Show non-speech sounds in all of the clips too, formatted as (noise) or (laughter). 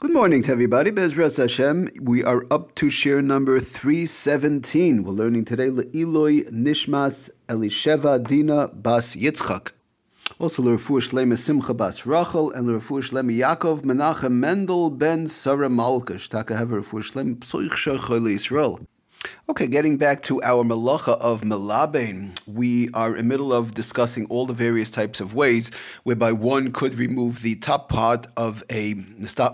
Good morning to everybody. Bezras Hashem. We are up to shiur number 317. We're learning today Le'iloi Nishmas Elisheva Dina Bas Yitzchak. Also, L'Refu Shlema Simcha Bas Rachel and L'Refu Shlema Yaakov Menachem Mendel Ben Sarah Malkash. Taka have L'Refu Shlema Psoich Shechol Yisrael. Okay, getting back to our malacha of melabain, we are in the middle of discussing all the various types of ways whereby one could remove the top part of a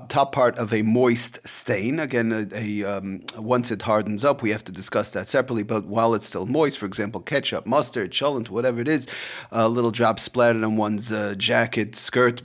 top part of a moist stain. Again, a, a um, once it hardens up, we have to discuss that separately. But while it's still moist, for example, ketchup, mustard, cholent, whatever it is, a little drop splattered on one's uh, jacket, skirt,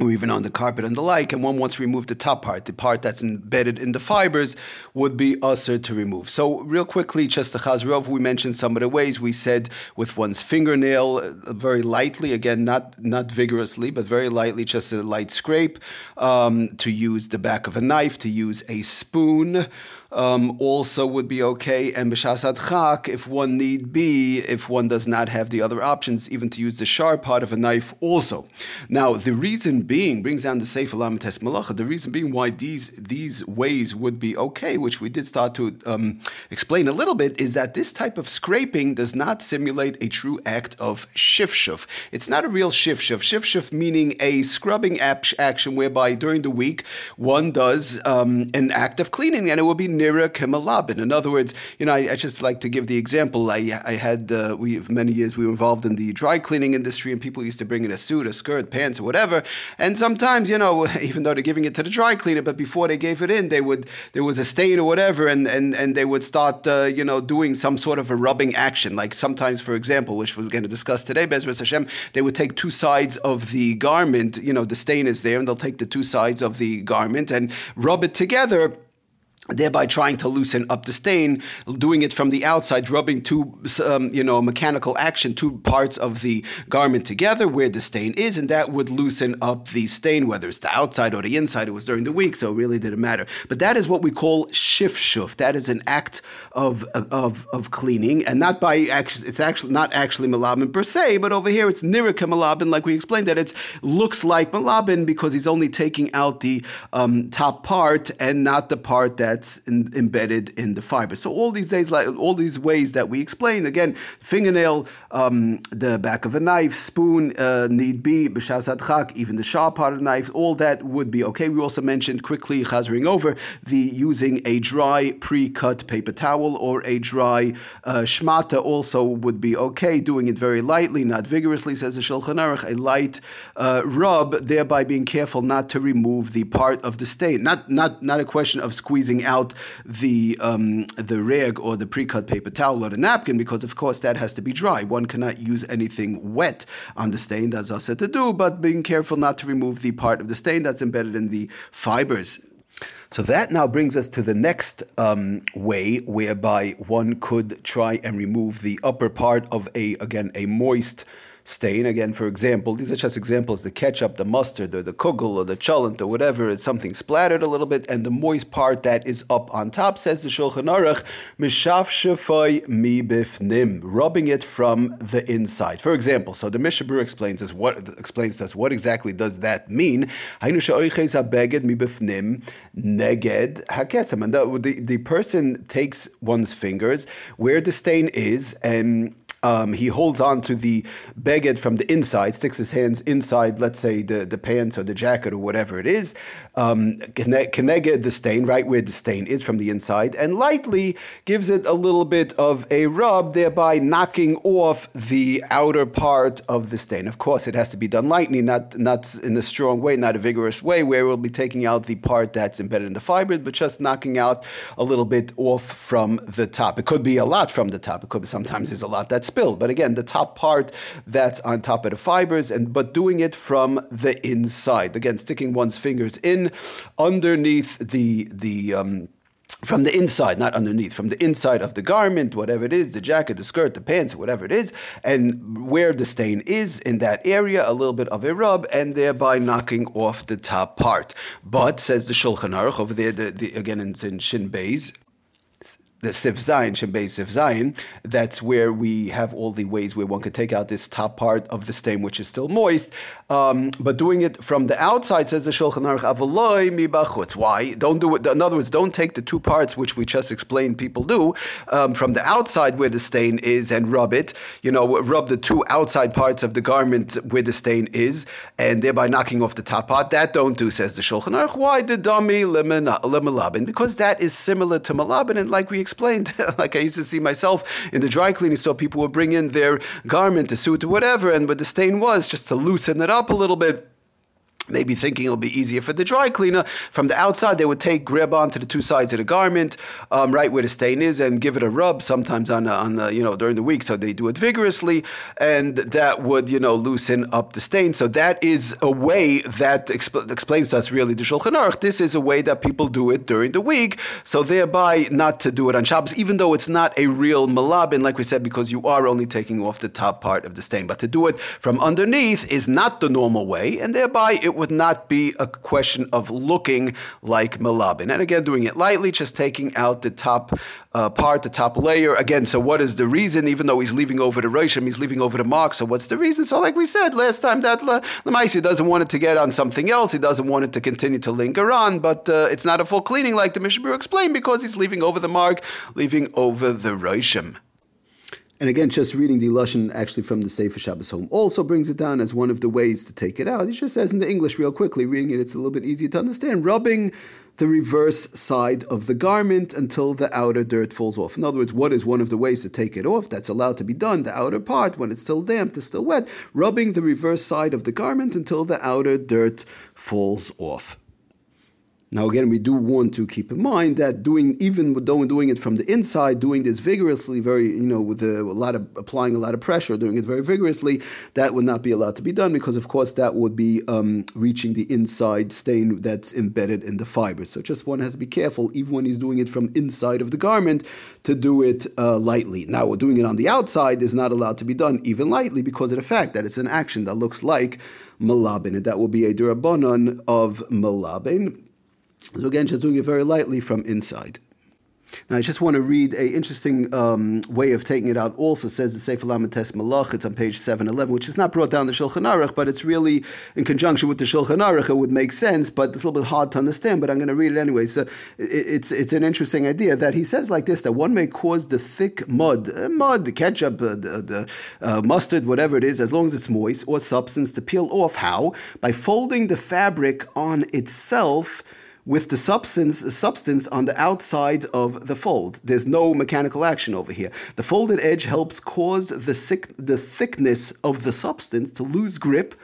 or even on the carpet and the like, and one wants to remove the top part, the part that's embedded in the fibers, would be usher to remove. So, real quickly, just the Chazrov, we mentioned some of the ways we said with one's fingernail, uh, very lightly, again, not not vigorously, but very lightly, just a light scrape, um, to use the back of a knife, to use a spoon um, also would be okay. And b'shasad chak, if one need be, if one does not have the other options, even to use the sharp part of a knife also. Now, the reason being, brings down the Sefer Lamites Malacha, the reason being why these, these ways would be okay, which we did start to um, explain a little bit, is that this type of scraping does not simulate a true act of shifshuf. It's not a real shifshuf. Shifshuf meaning a scrubbing action whereby during the week one does um, an act of cleaning and it will be nira kemalabin. In other words, you know, I, I, just like to give the example. I, I had uh, we many years we were involved in the dry cleaning industry, and people used to bring in a suit, a skirt, pants, or whatever. And sometimes, you know, (laughs) even though they're giving it to the dry cleaner, but before they gave it in, they would there was a stain or whatever, and and and they would start, uh, you know, doing some sort of a rubbing action. Like sometimes, for example, which was going to discuss today, Bezras Hashem, they would take two sides of the garment. You know, the stain is there, and they'll take the two sides of the garment and rub it together thereby trying to loosen up the stain, doing it from the outside, rubbing two, um, you know, mechanical action, two parts of the garment together where the stain is, and that would loosen up the stain, whether it's the outside or the inside. It was during the week, so it really didn't matter. But that is what we call shif shuf. That is an act of of of cleaning, and not by actually, it's actually not actually malabin per se, but over here it's nirika malabin, like we explained that it looks like malabin because he's only taking out the um, top part and not the part that that's in, embedded in the fiber. So all these days, like all these ways that we explain, again, fingernail, um, the back of a knife, spoon, uh, need be, b'shazat chak, even the sharp part of the knife, all that would be okay. We also mentioned quickly, chazering over, the using a dry pre-cut paper towel or a dry uh, shmata also would be okay. Doing it very lightly, not vigorously, says the Shulchan Aruch, a light uh, rub, thereby being careful not to remove the part of the stain. Not, not, not a question of squeezing out the um, the rag or the pre-cut paper towel or the napkin because of course that has to be dry. One cannot use anything wet on the stain. That's also to do, but being careful not to remove the part of the stain that's embedded in the fibers. So that now brings us to the next um, way whereby one could try and remove the upper part of a again a moist stain. Again, for example, these are just examples the ketchup, the mustard, or the kugel, or the cholent, or whatever, it's something splattered a little bit, and the moist part that is up on top, says the Shulchan Aruch, Mishav Shafai Mi Bifnim, rubbing it from the inside. For example, so the Mishabur explains us what explains to us what exactly does that mean. Neged hakesem. And the, the, the person takes one's fingers where the stain is and um, he holds on to the beged from the inside, sticks his hands inside, let's say the, the pants or the jacket or whatever it is, um, connected the stain, right where the stain is from the inside, and lightly gives it a little bit of a rub, thereby knocking off the outer part of the stain. Of course, it has to be done lightly, not, not in a strong way, not a vigorous way, where we'll be taking out the part that's embedded in the fiber, but just knocking out a little bit off from the top. It could be a lot from the top. It could be sometimes there's a lot that's spilled. But again, the top part that's on top of the fibers, and but doing it from the inside. Again, sticking one's fingers in underneath the the um, from the inside, not underneath, from the inside of the garment, whatever it is, the jacket, the skirt, the pants, whatever it is, and where the stain is in that area, a little bit of a rub, and thereby knocking off the top part. But, says the Shulchan Aruch over there, the, the, again in, in Shin Beis, the Sif Zayin, Shembei Sif Zayin, that's where we have all the ways where one could take out this top part of the stain, which is still moist. Um, but doing it from the outside, says the Shulchan Aruch, Avaloi mi bachutz. Why? Don't do it. In other words, don't take the two parts which we just explained people do um, from the outside where the stain is and rub it. You know, rub the two outside parts of the garment where the stain is, and thereby knocking off the top part. That don't do, says the Shulchan Aruch. Why the dummy lemelabin? Because that is similar to malabin, and like we explained explained, (laughs) like I used to see myself in the dry cleaning store, people would bring in their garment, a suit, or whatever, and what the stain was just to loosen it up a little bit maybe thinking it'll be easier for the dry cleaner. From the outside, they would take, grab onto the two sides of the garment, um, right where the stain is, and give it a rub. Sometimes on, on the, you know during the week, so they do it vigorously, and that would you know loosen up the stain. So that is a way that exp- explains to us really the Shulchan Aruch. This is a way that people do it during the week, so thereby not to do it on Shabbos, even though it's not a real malabin, like we said, because you are only taking off the top part of the stain. But to do it from underneath is not the normal way, and thereby it would not be a question of looking like malabin. And again, doing it lightly, just taking out the top uh, part, the top layer. Again, so what is the reason? Even though he's leaving over the Roshim, he's leaving over the mark. So what's the reason? So like we said last time, that Lamaisi doesn't want it to get on something else. He doesn't want it to continue to linger on, but uh, it's not a full cleaning like the Mishnah explained because he's leaving over the mark, leaving over the Roshim. And again, just reading the Lashon actually from the Sefer Shabbos Home also brings it down as one of the ways to take it out. He just says in the English real quickly, reading it, it's a little bit easier to understand. Rubbing the reverse side of the garment until the outer dirt falls off. In other words, what is one of the ways to take it off? That's allowed to be done. The outer part, when it's still damp, it's still wet, rubbing the reverse side of the garment until the outer dirt falls off. Now, again, we do want to keep in mind that doing, even though doing it from the inside, doing this vigorously, very, you know, with a, a, lot of applying a lot of pressure, doing it very vigorously, that would not be allowed to be done because, of course, that would be um, reaching the inside stain that's embedded in the fiber. So, just one has to be careful, even when he's doing it from inside of the garment, to do it uh, lightly. Now, doing it on the outside is not allowed to be done even lightly because of the fact that it's an action that looks like malabin, and that will be a d'rabbanan of malabin. So again, just doing it very lightly from inside. Now, I just want to read a interesting um, way of taking it out. Also, says the Sefer Lamites Malach. It's on page seven eleven, which is not brought down the Shulchan Aruch, but it's really in conjunction with the Shulchan Aruch. It would make sense, but it's a little bit hard to understand. But I'm going to read it anyway. So it's it's an interesting idea that he says like this: that one may cause the thick mud, uh, mud, the ketchup, uh, the, the uh, mustard, whatever it is, as long as it's moist or substance, to peel off. How by folding the fabric on itself with the substance, substance on the outside of the fold. There's no mechanical action over here. The folded edge helps cause the, sick, the thickness of the substance to lose grip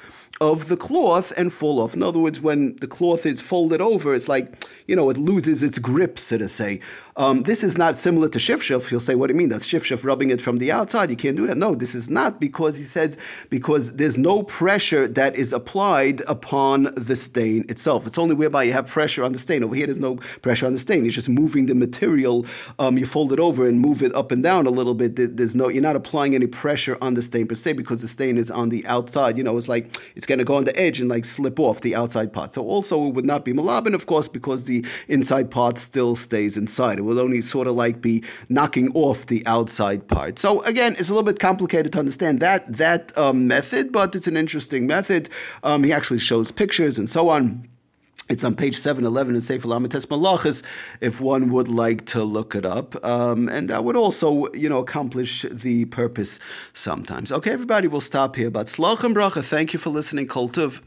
of the cloth and fall off. In other words, when the cloth is folded over, it's like, you know, it loses its grip, so to say. Um, this is not similar to shifshuf. You'll say, what do you mean? That's shifshuf rubbing it from the outside. You can't do that. No, this is not because he says, because there's no pressure that is applied upon the stain itself. It's only whereby you have pressure on the stain. Over here, there's no pressure on the stain. You're just moving the material. Um, you fold it over and move it up and down a little bit. There's no, you're not applying any pressure on the stain per se because the stain is on the outside. You know, it's like it's going to go on the edge and like slip off the outside part. So also it would not be malabin, of course, because the inside part still stays inside. It will only sort of like be knocking off the outside part. So again, it's a little bit complicated to understand that that um, method, but it's an interesting method. Um, he actually shows pictures and so on. It's on page 711 in Sefer Lamites Malachas if one would like to look it up. Um, and that would also, you know, accomplish the purpose sometimes. Okay, everybody, we'll stop here. But Slach Bracha, thank you for listening. Kultiv.